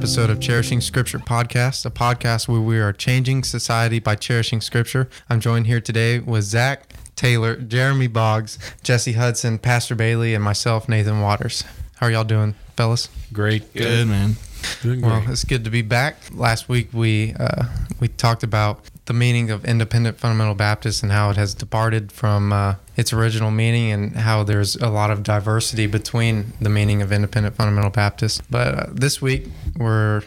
back to another episode of Cherishing Scripture Podcast, a podcast where we are changing society by cherishing Scripture. I'm joined here today with Zach Taylor, Jeremy Boggs, Jesse Hudson, Pastor Bailey, and myself, Nathan Waters. How are y'all doing, fellas? Great. Good, man. Doing Well, great. it's good to be back. Last week we uh, we talked about the meaning of independent fundamental Baptist and how it has departed from uh, its original meaning and how there's a lot of diversity between the meaning of independent fundamental Baptist. But uh, this week we're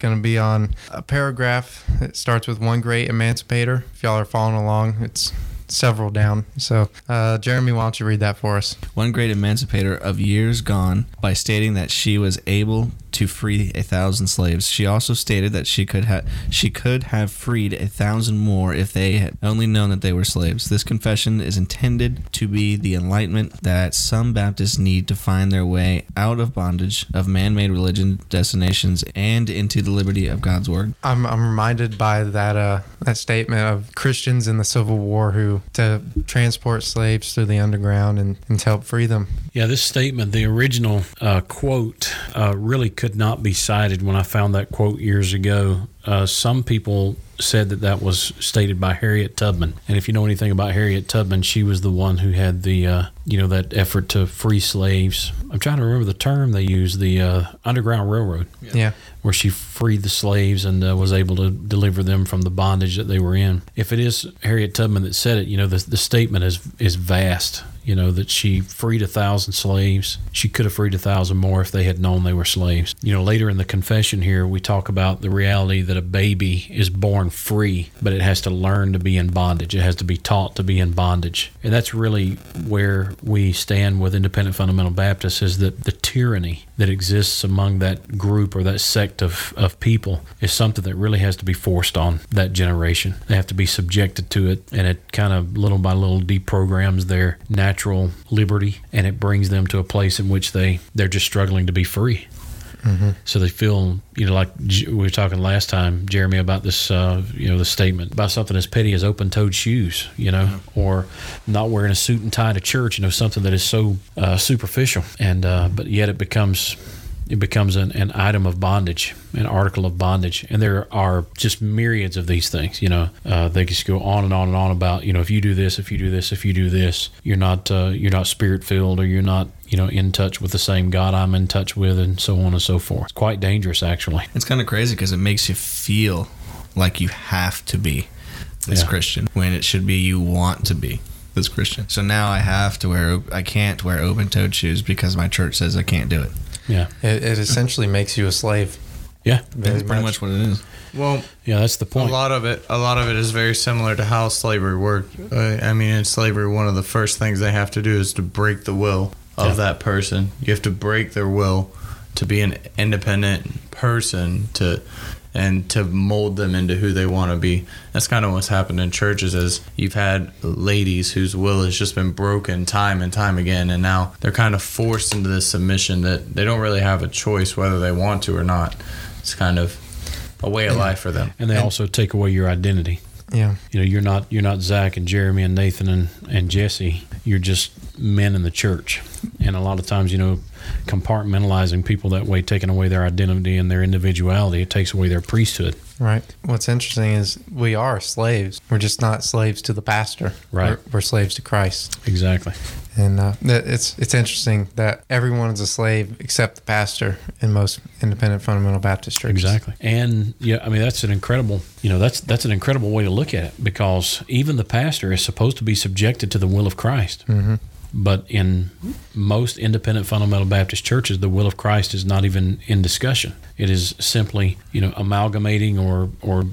going to be on a paragraph that starts with one great emancipator. If y'all are following along, it's several down. So, uh, Jeremy, why don't you read that for us? One great emancipator of years gone by stating that she was able to free a thousand slaves. She also stated that she could have she could have freed a thousand more if they had only known that they were slaves. This confession is intended to be the enlightenment that some Baptists need to find their way out of bondage of man-made religion destinations and into the liberty of God's word. I'm, I'm reminded by that uh, that statement of Christians in the Civil War who to transport slaves through the underground and, and to help free them. Yeah, this statement, the original uh, quote, uh, really could not be cited when I found that quote years ago. Uh, some people said that that was stated by Harriet Tubman, and if you know anything about Harriet Tubman, she was the one who had the, uh, you know, that effort to free slaves. I'm trying to remember the term they used, the uh, Underground Railroad. Yeah. where she freed the slaves and uh, was able to deliver them from the bondage that they were in. If it is Harriet Tubman that said it, you know, the, the statement is is vast. You know that she freed a thousand slaves. She could have freed a thousand more if they had known they were slaves. You know, later in the confession here, we talk about the reality that a baby is born free, but it has to learn to be in bondage. It has to be taught to be in bondage, and that's really where we stand with Independent Fundamental Baptists is that the tyranny that exists among that group or that sect of, of people is something that really has to be forced on that generation. They have to be subjected to it, and it kind of little by little deprograms their natural liberty, and it brings them to a place in which they they're just struggling to be free. So they feel, you know, like we were talking last time, Jeremy, about this, uh, you know, the statement about something as petty as open-toed shoes, you know, or not wearing a suit and tie to church, you know, something that is so uh, superficial, and uh, but yet it becomes it becomes an, an item of bondage, an article of bondage. And there are just myriads of these things. You know, uh, they just go on and on and on about, you know, if you do this, if you do this, if you do this, you're not uh, you're not spirit filled, or you're not, you know, in touch with the same God I'm in touch with, and so on and so forth. It's quite dangerous, actually. It's kind of crazy because it makes you feel like you have to be this Yeah. Christian when it should be you want to be this Christian. So now I have to wear, I can't wear open toed shoes because my church says I can't do it. Yeah, It, it essentially makes you a slave. yeah, Very That's pretty much what it is. Well, yeah. That's the point. a lot of it, a lot of it is very similar to how slavery worked. Uh, I mean, in slavery, one of the first things they have to do is to break the will of Yeah. that person. You have to break their will to be an independent person to and to mold them into who they want to be. That's kind of what's happened in churches is you've had ladies whose will has just been broken time and time again and now they're kind of forced into this submission that they don't really have a choice whether they want to or not. It's kind of a way of life for them. and they also take away your identity. Yeah. You know, you're not you're not Zach and Jeremy and Nathan and, and Jesse. You're just men in the church. And a lot of times, you know, compartmentalizing people that way, taking away their identity and their individuality, it takes away their priesthood. Right. What's interesting is we are slaves. We're just not slaves to the pastor. Right. We're, we're slaves to Christ. Exactly. And uh, it's it's interesting that everyone is a slave except the pastor in most independent fundamental Baptist churches. Exactly. And yeah, I mean that's an incredible, you know, that's that's an incredible way to look at it because even the pastor is supposed to be subjected to the will of Christ. Mm-hmm. But in most independent fundamental Baptist churches, the will of Christ is not even in discussion. It is simply, you know, amalgamating or or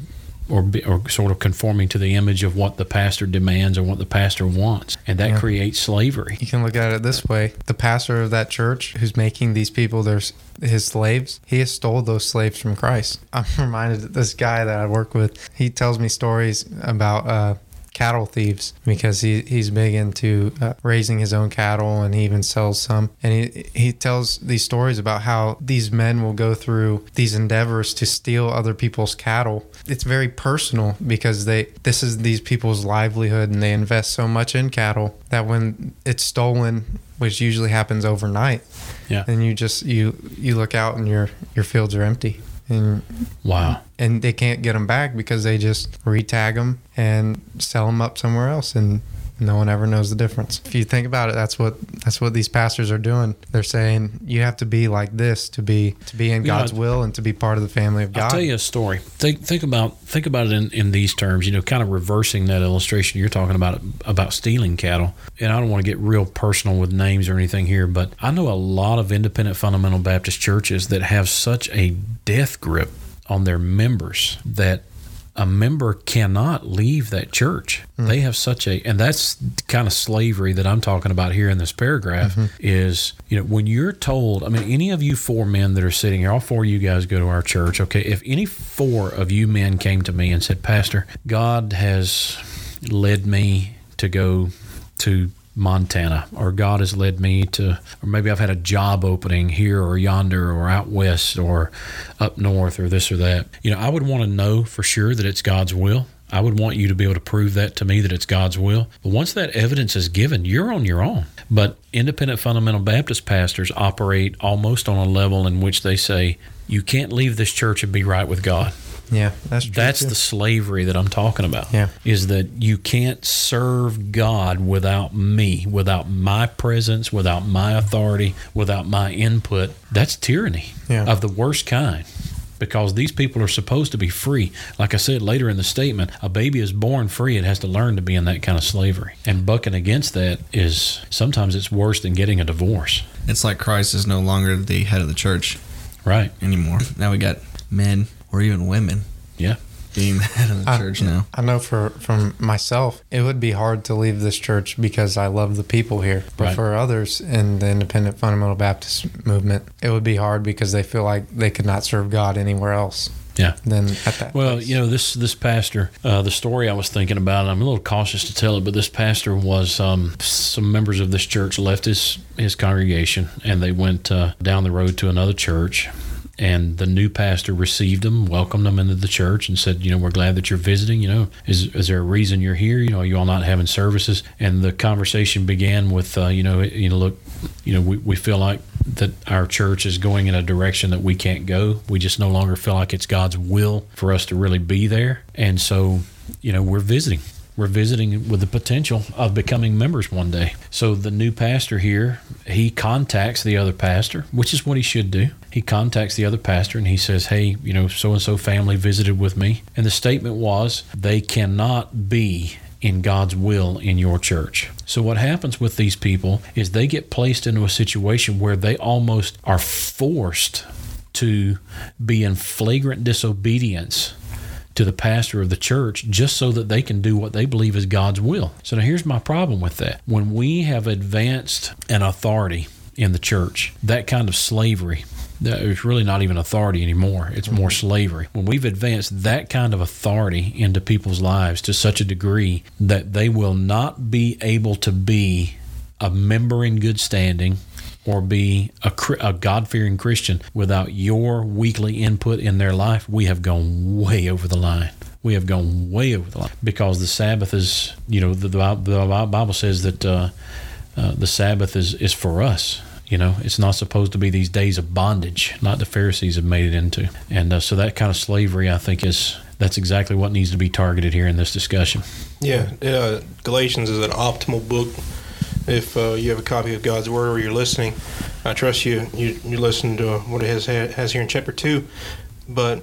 or, or sort of conforming to the image of what the pastor demands or what the pastor wants, and that Yeah. creates slavery. You can look at it this way: the pastor of that church, who's making these people their his slaves, he has stole those slaves from Christ. I'm reminded of this guy that I work with. He tells me stories about uh, cattle thieves because he he's big into uh, raising his own cattle and he even sells some. And he he tells these stories about how these men will go through these endeavors to steal other people's cattle. It's very personal because they this is these people's livelihood and they invest so much in cattle that when it's stolen which usually happens overnight. Yeah. And you just you you look out and your your fields are empty, and Wow. and they can't get them back because they just retag them and sell them up somewhere else and no one ever knows the difference if you think about it that's what that's what these pastors are doing they're saying you have to be like this to be to be in You know, god's will and to be part of the family of god I'll tell you a story. Think think about think about it in, in these terms. You know, kind of reversing that illustration you're talking about about stealing cattle. And I don't want to get real personal with names or anything here, but I know a lot of independent fundamental Baptist churches that have such a death grip on their members that a member cannot leave that church. Hmm. They have such a, and that's kind of slavery that I'm talking about here in this paragraph. Mm-hmm. Is you know when you're told, I mean, any of you four men that are sitting here, all four of you guys go to our church. Okay, if any four of you men came to me and said, Pastor, God has led me to go to Montana, or God has led me to, or maybe I've had a job opening here or yonder or out west or up north or this or that. You know, I would want to know for sure that it's God's will. I would want you to be able to prove that to me that it's God's will. But once that evidence is given, you're on your own. But independent fundamental Baptist pastors operate almost on a level in which they say, you can't leave this church and be right with God. Yeah that's true That's too. the slavery that I'm talking about. Yeah. Is that you can't serve God without me, without my presence, without my authority, without my input. That's tyranny Yeah. of the worst kind. Because these people are supposed to be free. Like I said later in the statement, a baby is born free. It has to learn to be in that kind of slavery. And bucking against that is sometimes it's worse than getting a divorce. It's like Christ is no longer the head of the church Right. anymore. Now we got men or even women Yeah. being the head of the I- church now. I know for from myself, it would be hard to leave this church because I love the people here. But Right. for others in the independent fundamental Baptist movement, it would be hard because they feel like they could not serve God anywhere else Yeah. than at that. Well, place. you know this this pastor, uh, the story I was thinking about, and I'm a little cautious to tell it, but this pastor was um, some members of this church left his his congregation and they went uh, down the road to another church. And the new pastor received them, welcomed them into the church, and said, "You know, we're glad that you're visiting. You know, is is there a reason you're here? You know, are you all not having services?" And the conversation began with, uh, "You know, you know, look, you know, we, we feel like that our church is going in a direction that we can't go. We just no longer feel like it's God's will for us to really be there. And so, you know, we're visiting. We're visiting with the potential of becoming members one day. So the new pastor here, he contacts the other pastor, which is what he should do. He contacts the other pastor and he says, Hey, you know, so and so family visited with me. And the statement was, they cannot be in God's will in your church. So, what happens with these people is they get placed into a situation where they almost are forced to be in flagrant disobedience to the pastor of the church just so that they can do what they believe is God's will. So, now here's my problem with that. When we have advanced an authority in the church, that kind of slavery, it's really not even authority anymore. It's more slavery. When we've advanced that kind of authority into people's lives to such a degree that they will not be able to be a member in good standing or be a, a God fearing Christian without your weekly input in their life, we have gone way over the line. We have gone way over the line because the Sabbath is, you know, the, the the Bible says that uh, uh, the Sabbath is, is for us. You know, it's not supposed to be these days of bondage, not the Pharisees have made it into. And uh, so that kind of slavery, I think, is that's exactly what needs to be targeted here in this discussion. Yeah, uh, Galatians is an optimal book. If uh, you have a copy of God's Word or you're listening, I trust you you, you listen to what it has has here in chapter two. But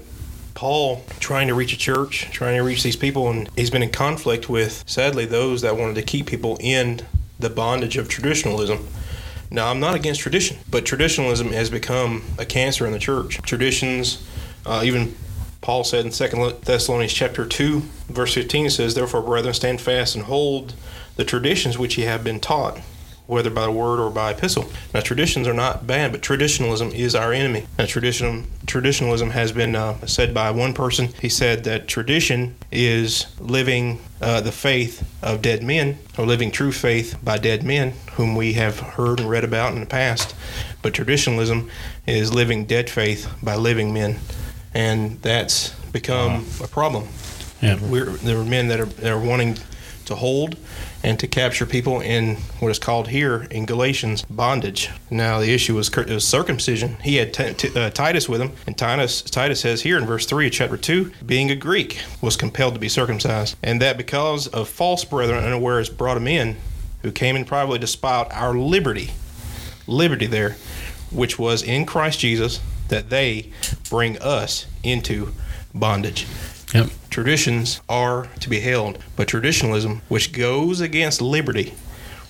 Paul trying to reach a church, trying to reach these people, and he's been in conflict with sadly those that wanted to keep people in the bondage of traditionalism. Now, I'm not against tradition, but traditionalism has become a cancer in the church. Traditions, uh, even Paul said in 2 Thessalonians chapter 2, verse 15, it says, Therefore, brethren, stand fast and hold the traditions which ye have been taught, whether by word or by epistle. Now, traditions are not bad, but traditionalism is our enemy. Now, tradition, traditionalism has been uh, said by one person. He said that tradition is living uh, the faith of dead men, or living true faith by dead men, whom we have heard and read about in the past. But traditionalism is living dead faith by living men, and that's become a problem. Yeah. We're, there are men that are, that are wanting to hold and to capture people in what is called here in Galatians bondage. Now the issue was, was circumcision. He had t- t- uh, Titus with him, and Titus Titus says here in verse three of chapter two, being a Greek, was compelled to be circumcised, and that because of false brethren unawares brought him in, who came in privately spy our liberty, liberty there, which was in Christ Jesus, that they bring us into bondage. Yep. Traditions are to be held, but traditionalism, which goes against liberty,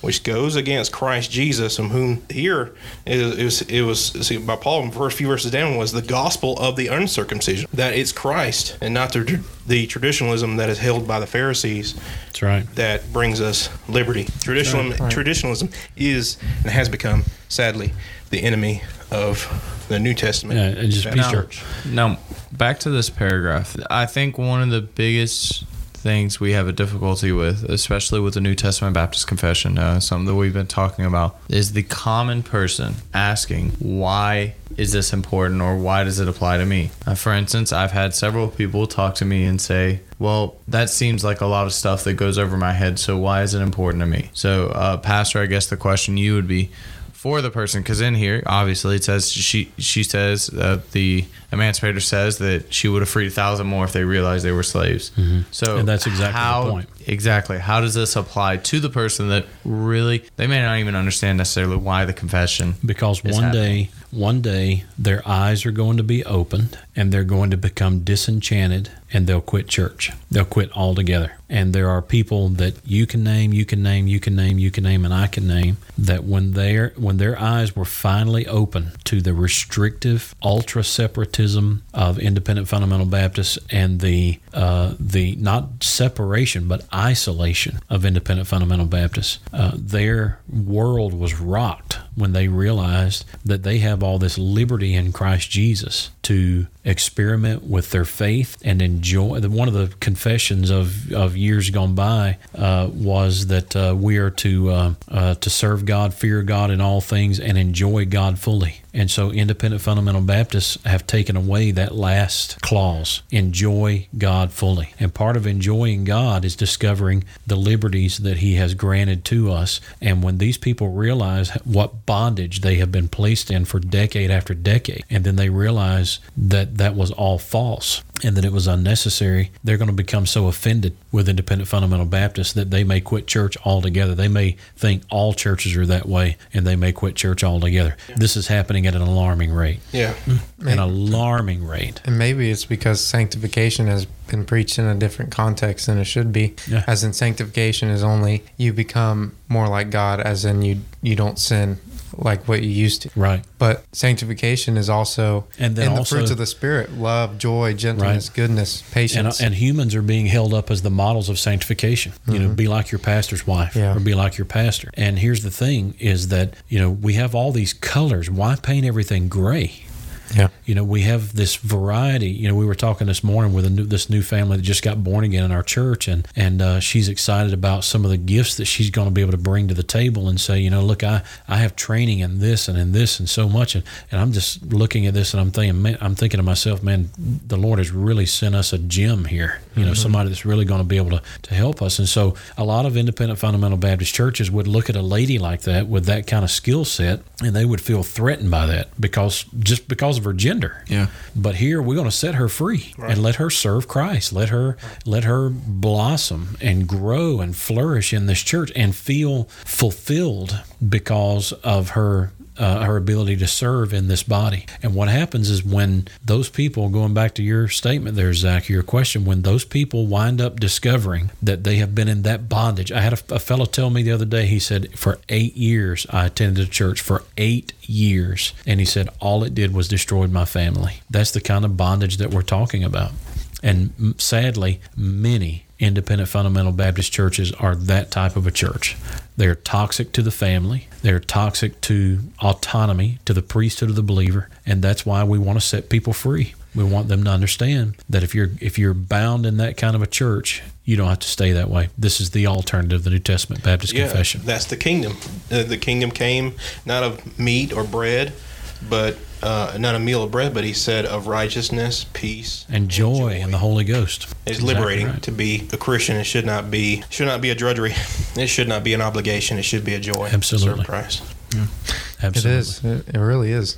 which goes against Christ Jesus, from whom here it, it was, it was see, by Paul, in the first few verses down, was the gospel of the uncircumcision, that it's Christ and not the, the traditionalism that is held by the Pharisees That's right. that brings us liberty. Traditionalism, Right, right. traditionalism is and has become, sadly, the enemy of the New Testament. Yeah, and just be Baptist sure. church. Now, back to this paragraph. I think one of the biggest things we have a difficulty with, especially with the New Testament Baptist Confession, uh, something that we've been talking about, is the common person asking, why is this important or why does it apply to me? Uh, for instance, I've had several people talk to me and say, well, that seems like a lot of stuff that goes over my head, so why is it important to me? So, uh, Pastor, I guess the question you would be, for the person because in here obviously it says she she says uh, the emancipator says that she would have freed a thousand more if they realized they were slaves so Mm-hmm. And that's exactly the how, point. exactly how does this apply to the person that really they may not even understand necessarily why the confession because one happening. day one day their eyes are going to be opened and they're going to become disenchanted and they'll quit church. They'll quit altogether. And there are people that you can name you can name you can name you can name and i can name that when their when their eyes were finally open to the restrictive ultra separatism of independent fundamental baptists and the uh, the not separation but isolation of independent fundamental baptists uh, their world was rocked when they realized that they have all this liberty in Christ Jesus to experiment with their faith and enjoy. One of the confessions of, of years gone by uh, was that uh, we are to uh, uh, to serve God, fear God in all things, and enjoy God fully. And so, independent fundamental Baptists have taken away that last clause enjoy God fully. And part of enjoying God is discovering the liberties that He has granted to us. And when these people realize what bondage they have been placed in for decade after decade, and then they realize that that was all false and that it was unnecessary, they're going to become so offended with independent fundamental Baptists that they may quit church altogether. They may think all churches are that way and they may quit church altogether. This is happening at an alarming rate. Yeah. Hmm. An alarming rate. And maybe it's because sanctification has been preached in a different context than it should be. Yeah. As in sanctification is only you become more like God, as in you you don't sin like what you used to. Right. But sanctification is also And then in the fruits of the spirit: love, joy, gentleness, Right. goodness, patience. and humans are being held up as the models of sanctification. You know, mm-hmm. be like your pastor's wife Yeah. or be like your pastor. And here's the thing is that, you know, we have all these colors. Why paint everything gray? Yeah. You know, we have this variety. You know, we were talking this morning with a new, this new family that just got born again in our church, and and uh, she's excited about some of the gifts that she's going to be able to bring to the table and say, you know, look, I I have training in this and in this and so much, and, and I'm just looking at this and I'm thinking, man, I'm thinking to myself, man, the Lord has really sent us a gem here. You know, mm-hmm. somebody that's really going to be able to to help us. And so, a lot of independent fundamental Baptist churches would look at a lady like that with that kind of skill set, and they would feel threatened by that because just because of her gender. Yeah. But here we're going to set her free and let her serve Christ. Let her let her blossom and grow and flourish in this church and feel fulfilled because of her uh, her ability to serve in this body. And what happens is when those people, going back to your statement there, Zach, your question, when those people wind up discovering that they have been in that bondage. I had a, a fellow tell me the other day, he said, for eight years I attended a church for eight years. And he said, all it did was destroyed my family. That's the kind of bondage that we're talking about. And sadly, many independent fundamental Baptist churches are that type of a church. They're toxic to the family, they're toxic to autonomy, to the priesthood of the believer, and that's why we want to set people free. We want them to understand that if you're if you're bound in that kind of a church, you don't have to stay that way. This is the alternative, the New Testament Baptist Yeah, confession. that's the kingdom. Uh, the kingdom came not of meat or bread, but uh, not a meal of bread, but he said of righteousness, peace, and joy and the Holy Ghost. It's Exactly liberating right. to be a Christian. It should not be should not be a drudgery. It should not be an obligation. It should be a joy. to Absolutely. serve Christ. Absolutely. It is. It, it really is.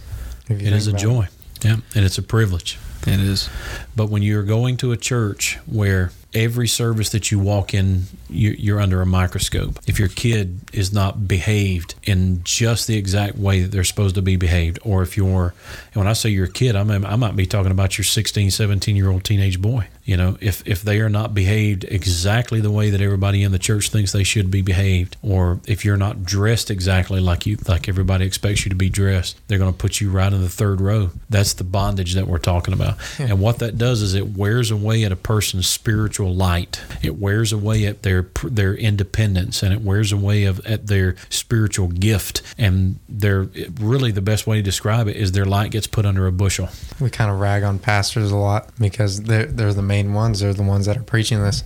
It is a think about joy. Yeah, and it's a privilege. It is. But when you're going to a church where every service that you walk in, you- you're under a microscope. If your kid is not behaved in just the exact way that they're supposed to be behaved, or if you're, and when I say your kid, I mean, I might be talking about your 16, 17 year old teenage boy. You know, if, if they are not behaved exactly the way that everybody in the church thinks they should be behaved, or if you're not dressed exactly like you like everybody expects you to be dressed, they're going to put you right in the third row. That's the bondage that we're talking about. And what that does is it wears away at a person's spiritual light. It wears away at their their independence, and it wears away of, at their spiritual gift. And they're really the best way to describe it is their light gets put under a bushel. we kind of rag on pastors a lot because they're they're the main ones. They're the ones that are preaching this,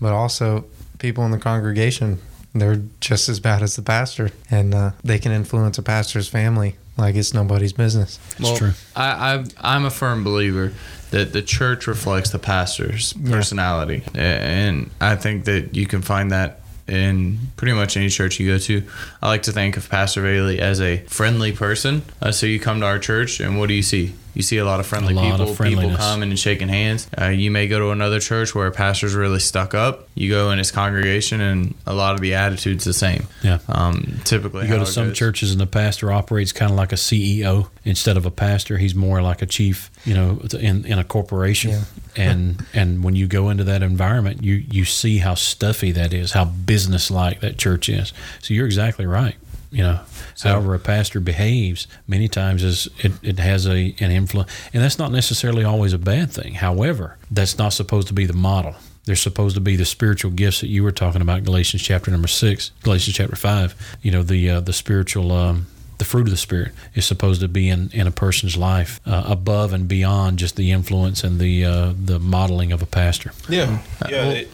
but also people in the congregation. They're just as bad as the pastor, and uh, they can influence a pastor's family like it's nobody's business. It's true. I, I I'm a firm believer that the church reflects the pastor's personality, A- and I think that you can find that in pretty much any church you go to. I like to think of Pastor Bailey as a friendly person. Uh, so you come to our church, and what do you see? You see a lot of friendly A lot of people, people coming and shaking hands. Uh, you may go to another church where a pastor's really stuck up. You go in his congregation, and a lot of the attitude's the same. Yeah. Um, typically, You go to it some goes. churches and the pastor operates kind of like a CEO instead of a pastor. He's more like a chief, you know, in, in a corporation. Yeah. And and when you go into that environment, you you see how stuffy that is, how businesslike that church is. So you're exactly right. You know, however a pastor behaves, many times is it, it has a an influence, and that's not necessarily always a bad thing. However, that's not supposed to be the model. They're supposed to be the spiritual gifts that you were talking about, Galatians chapter number six, Galatians chapter five. You know, the uh, the spiritual, um, the fruit of the spirit is supposed to be in, in a person's life uh, above and beyond just the influence and the uh, the modeling of a pastor. Yeah. Uh, Yeah. it-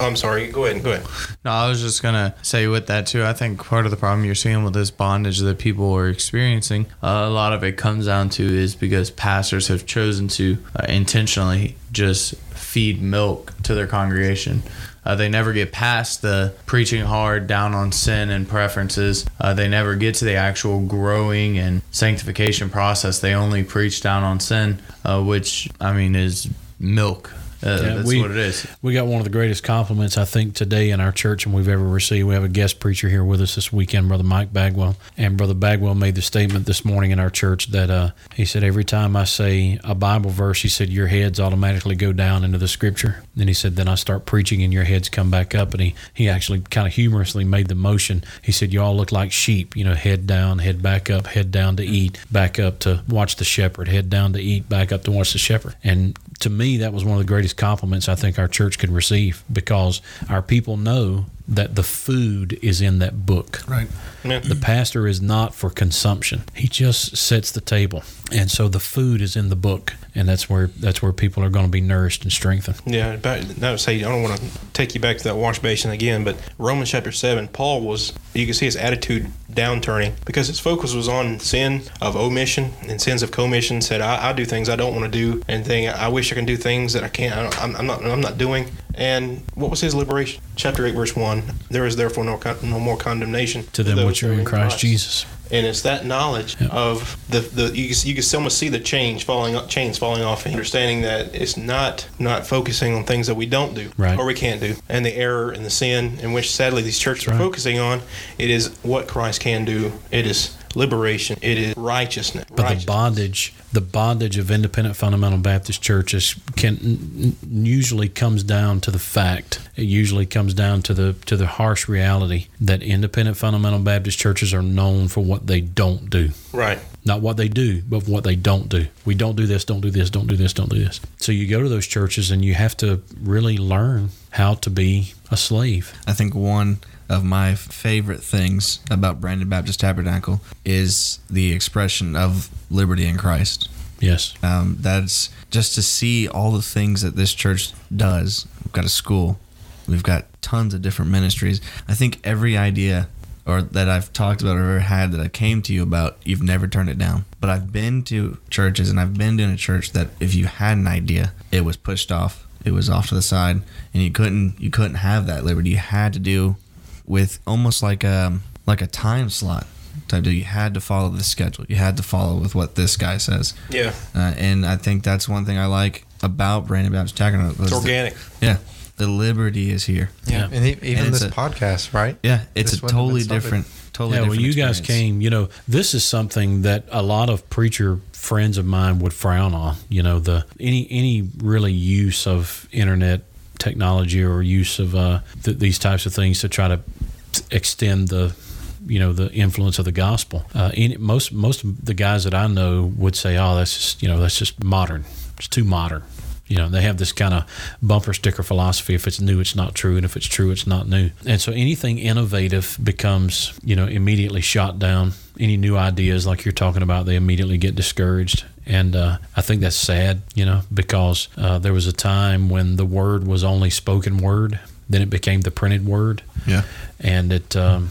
I'm sorry. Go ahead. Go ahead. No, I was just gonna say with that too. I think part of the problem you're seeing with this bondage that people are experiencing, a lot of it comes down to is because pastors have chosen to uh, intentionally just feed milk to their congregation. Uh, they never get past the preaching hard down on sin and preferences. Uh, they never get to the actual growing and sanctification process. They only preach down on sin, uh, which I mean is milk. Uh, Yeah, that's we- what it is. We got one of the greatest compliments I think today in our church and we've ever received. We have a guest preacher here with us this weekend, Brother Mike Bagwell, and Brother Bagwell made the statement this morning in our church that uh, he said every time I say a Bible verse, he said your heads automatically go down into the Scripture. And he said then I start preaching and your heads come back up, and he he actually kind of humorously made the motion. He said you all look like sheep, you know, head down, head back up, head down to eat, back up to watch the shepherd, head down to eat, back up to watch the shepherd, and to me, that was one of the greatest compliments I think our church could receive because our people know that the food is in that book. Right. Yeah. The pastor is not for consumption. He just sets the table. And so the food is in the book. And that's where that's where people are going to be nourished and strengthened. Yeah, back, that would say I don't want to take you back to that wash basin again, but Romans chapter seven, Paul was you can see his attitude downturning because his focus was on sin of omission and sins of commission. Said I, I do things I don't want to do, and thing I wish I can do things that I can't I I'm, I'm not I'm not doing. And what was his liberation? Chapter eight, verse one. There is therefore no con- no more condemnation To them which are in Christ Jesus. and it's that knowledge Yep. of the the you can, you can almost see the change falling chains falling off, and understanding that it's not not focusing on things that we don't do Right. or we can't do, and the error and the sin in which sadly these churches That's are right. focusing on. It is what Christ can do. It is liberation. It is righteousness. But the bondage, the bondage of independent fundamental Baptist churches can n- n- usually comes down to the fact. It usually comes down to the to the harsh reality that independent fundamental Baptist churches are known for what they don't do. right. Not what they do, but what they don't do. We don't do this, don't do this, don't do this, don't do this. So you go to those churches and you have to really learn how to be a slave. I think one of my favorite things about Brandon Baptist Tabernacle is the expression of liberty in Christ. Yes. Um, that's just to see all the things that this church does. We've got a school, we've got tons of different ministries. I think every idea or that I've talked about or ever had that I came to you about, you've never turned it down. But I've been to churches and I've been in a church that if you had an idea, it was pushed off. It was off to the side, and you couldn't you couldn't have that liberty. You had to do with almost like a like a time slot type deal. You had to follow the schedule. You had to follow with what this guy says. Yeah, Uh, and I think that's one thing I like about Brandon Baptist Tabernacle. was it's the- organic. yeah, the liberty is here. Yeah. And e- even And this a- podcast, right? Yeah, it's This a wouldn't totally different, totally yeah, different. when you guys came, you know, this is something that a lot of preacher friends of mine would frown on. You know, the any any really use of internet technology or use of uh, th- these types of things to try to extend the you know the influence of the gospel. Uh, most most of the guys that I know would say, "Oh, that's just you know that's just modern. It's too modern." You know, they have this kind of bumper sticker philosophy. If it's new, it's not true, and if it's true, it's not new. And so anything innovative becomes, you know, immediately shot down. Any new ideas, like you're talking about, they immediately get discouraged. And uh, I think that's sad, you know, because uh, there was a time when the word was only spoken word, then it became the printed word. Yeah, and it um,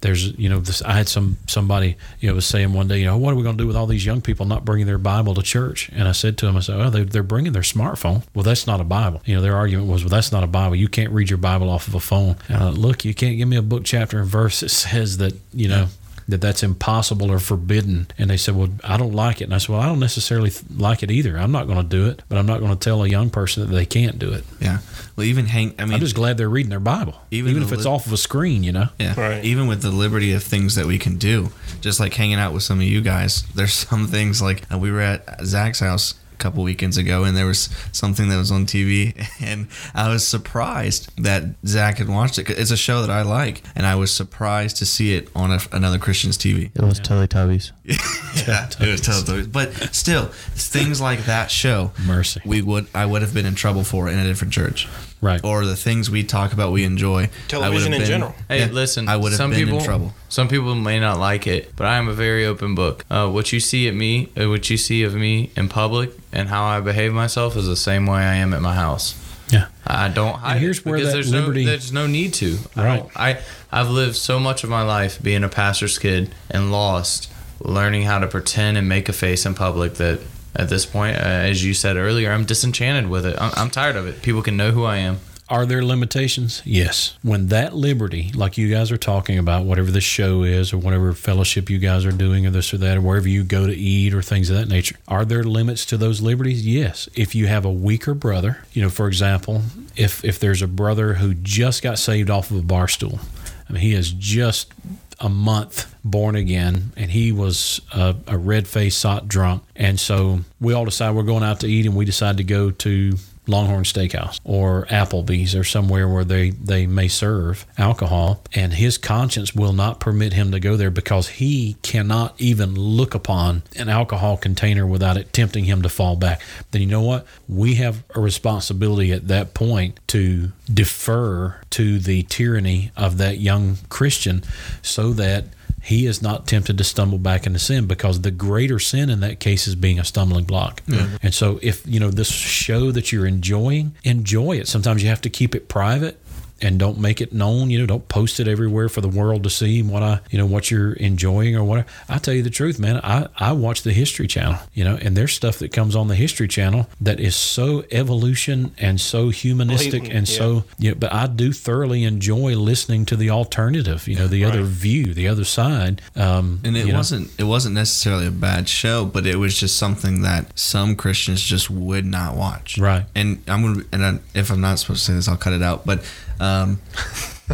there's you know this I had some somebody you know was saying one day you know what are we going to do with all these young people not bringing their Bible to church? And I said to him I said oh they, they're bringing their smartphone. Well that's not a Bible. You know their argument was well that's not a Bible. You can't read your Bible off of a phone. Look you can't give me a book chapter and verse that says that you know that that's impossible or forbidden. And they said, well, I don't like it. And I said, well, I don't necessarily like it either. I'm not going to do it, but I'm not going to tell a young person that they can't do it. yeah. Well, even hang. I mean, I'm just glad they're reading their Bible, Even even, the if it's li- off of a screen, you know. Yeah. Right. Even with the liberty of things that we can do, just like hanging out with some of you guys, there's some things like uh, we were at Zach's house a couple weekends ago and there was something that was on TV and I was surprised that Zach had watched it. It's a show that I like and I was surprised to see it on a, another Christian's TV. It was Teletubbies. yeah, it was Teletubbies. But still, things like that show, Mercy. we would I would have been in trouble for in a different church. Right. Or the things we talk about we enjoy. I would Television in been- general. Hey, yeah, listen. I would have some been people, in trouble. Some people may not like it, but I am a very open book. Uh, what you see at me, uh, what you see of me in public, and how I behave myself is the same way I am at my house. Yeah. I don't hide. here's where because that there's liberty- No, there's no need to. I Right. don't- I I've lived so much of my life being a pastor's kid and lost, learning how to pretend and make a face in public that. At this point, uh, as you said earlier, I'm disenchanted with it. I'm, I'm tired of it. People can know who I am. Are there limitations? Yes. When that liberty, like you guys are talking about, whatever the show is, or whatever fellowship you guys are doing, or this or that, or wherever you go to eat, or things of that nature, are there limits to those liberties? Yes. If you have a weaker brother, you know, for example, if if there's a brother who just got saved off of a bar stool, I mean, he is just a month born again and he was a, a red-faced sot drunk. And so we all decide we're going out to eat and we decide to go to Longhorn Steakhouse or Applebee's or somewhere where they, they may serve alcohol, and his conscience will not permit him to go there because he cannot even look upon an alcohol container without it tempting him to fall back. Then you know what? We have a responsibility at that point to defer to the tyranny of that young Christian so that he is not tempted to stumble back into sin because the greater sin in that case is being a stumbling block. And so if you know this show that you're enjoying, enjoy it. Sometimes you have to keep it private and don't make it known, you know, don't post it everywhere for the world to see what I, you know, what you're enjoying or whatever. I tell you the truth, man, I, I watch the History Channel, you know, and there's stuff that comes on the History Channel that is so evolution and so humanistic Blatant, and yeah. so, you know, but I do thoroughly enjoy listening to the alternative, you know, the other view, the other side. Um, And it wasn't it wasn't necessarily a bad show, but it was just something that some Christians just would not watch. Right. And I'm gonna and I, if I'm not supposed to say this, I'll cut it out. But um,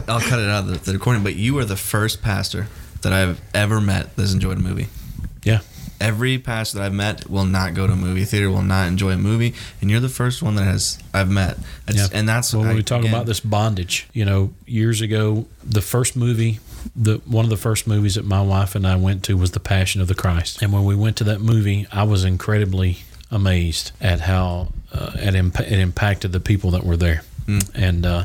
I'll cut it out of the, the recording. But you are the first pastor that I've ever met that's enjoyed a movie. Yeah. Every pastor that I've met will not go to a movie theater, will not enjoy a movie, and you're the first one that has I've met. It's, Yeah. And that's well, when I- we talk again, about this bondage, you know, years ago, the first movie, the one of the first movies that my wife and I went to was The Passion of the Christ. And when we went to that movie, I was incredibly amazed at how uh, it, imp- it impacted the people that were there. And uh,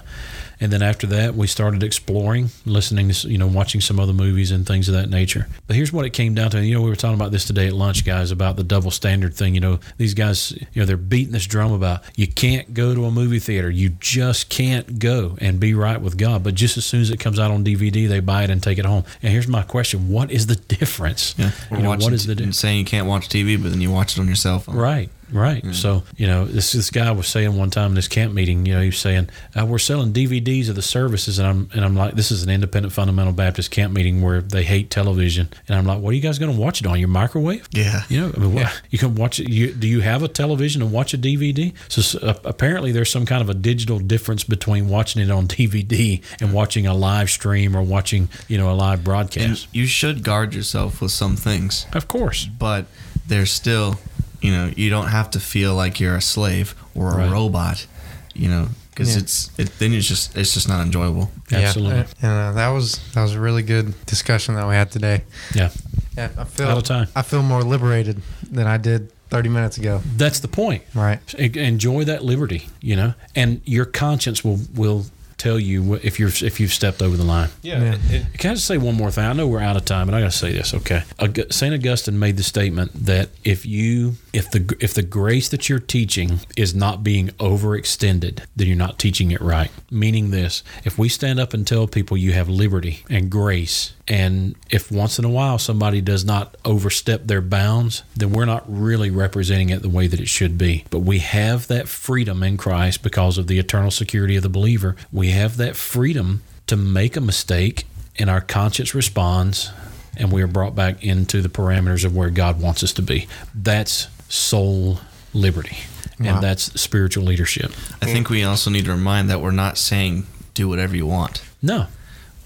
And then after that, we started exploring, listening to, you know, watching some other movies and things of that nature. But here's what it came down to. You know, we were talking about this today at lunch, guys, about the double standard thing. You know, these guys, you know, they're beating this drum about you can't go to a movie theater. You just can't go and be right with God. But just as soon as it comes out on DVD, they buy it and take it home. And here's my question What is the difference? Yeah. You know, what is the difference? saying you can't watch TV, but then you watch it on your cell phone. Right, right. So you know, this this guy was saying one time in this camp meeting, you know, he was saying uh, we're selling DVDs of the services, and I'm and I'm like, this is an independent fundamental Baptist camp meeting where they hate television, and I'm like, what are you guys going to watch it on your microwave? Yeah. You know, I mean, what, you can watch it. You, do you have a television and watch a DVD? So uh, apparently, there's some kind of a digital difference between watching it on DVD and watching a live stream or watching, you know, a live broadcast. And you should guard yourself with some things, of course, but there's still, you know, you don't have to feel like you're a slave or a Right. robot, you know, because Yeah. it's it, then it's just it's just not enjoyable. absolutely. Yeah, uh, that was that was a really good discussion that we had today. Yeah. Yeah, I feel Out of time. I feel more liberated than I did 30 minutes ago. That's the point. Right. Enjoy that liberty, you know, and your conscience will will tell you if you're if you've stepped over the line. Yeah. Yeah. It, it, Can I just say one more thing? I know we're out of time, but I got to say this. Okay, Saint Augustine made the statement that if you if the if the grace that you're teaching is not being overextended, then you're not teaching it right. Meaning this: if we stand up and tell people you have liberty and grace, and if once in a while somebody does not overstep their bounds, then we're not really representing it the way that it should be. But we have that freedom in Christ because of the eternal security of the believer. We have that freedom to make a mistake and our conscience responds and we are brought back into the parameters of where God wants us to be. That's soul liberty. Wow. And that's spiritual leadership. I think we also need to remind that we're not saying do whatever you want, No.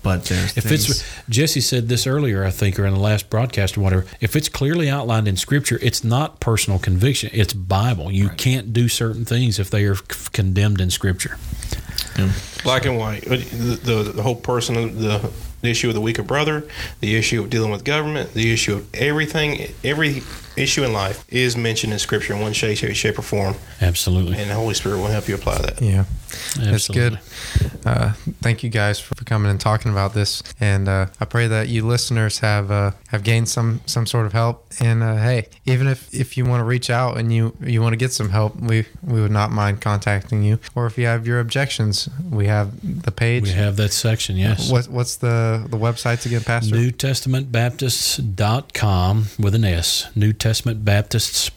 but there's If things, it's Jesse said this earlier, I think, or in the last broadcast or whatever. If it's clearly outlined in Scripture, it's not personal conviction; it's Bible. You can't do certain things if they are c- condemned in Scripture. black and white. The, the, the whole person, the, the issue of the weaker brother, the issue of dealing with government, the issue of everything, every issue in life is mentioned in Scripture in one shape, shape or form, Absolutely, and the Holy Spirit will help you apply that. Yeah. That's good. Uh, thank you guys for coming and talking about this, and uh, I pray that you listeners have uh, have gained some some sort of help. And uh, hey, even if, if you want to reach out and you you want to get some help, we we would not mind contacting you. Or if you have your objections, we have the page. We have that section. Yes. What what's the the websites again, Pastor? New Testament Baptists.com with an S. New Testament Baptists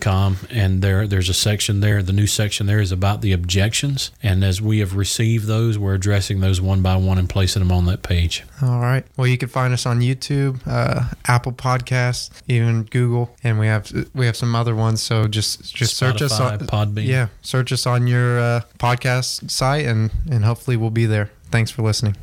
com, And there there's a section there. The new section there is about the objections. And as we have received those, we're addressing those one by one and placing them on that page. All right. Well, you can find us on YouTube, uh, Apple Podcasts, even Google, and we have we have some other ones. So just just search us on Spotify, Podbean. Yeah, search us on your uh, podcast site, and and hopefully we'll be there. Thanks for listening.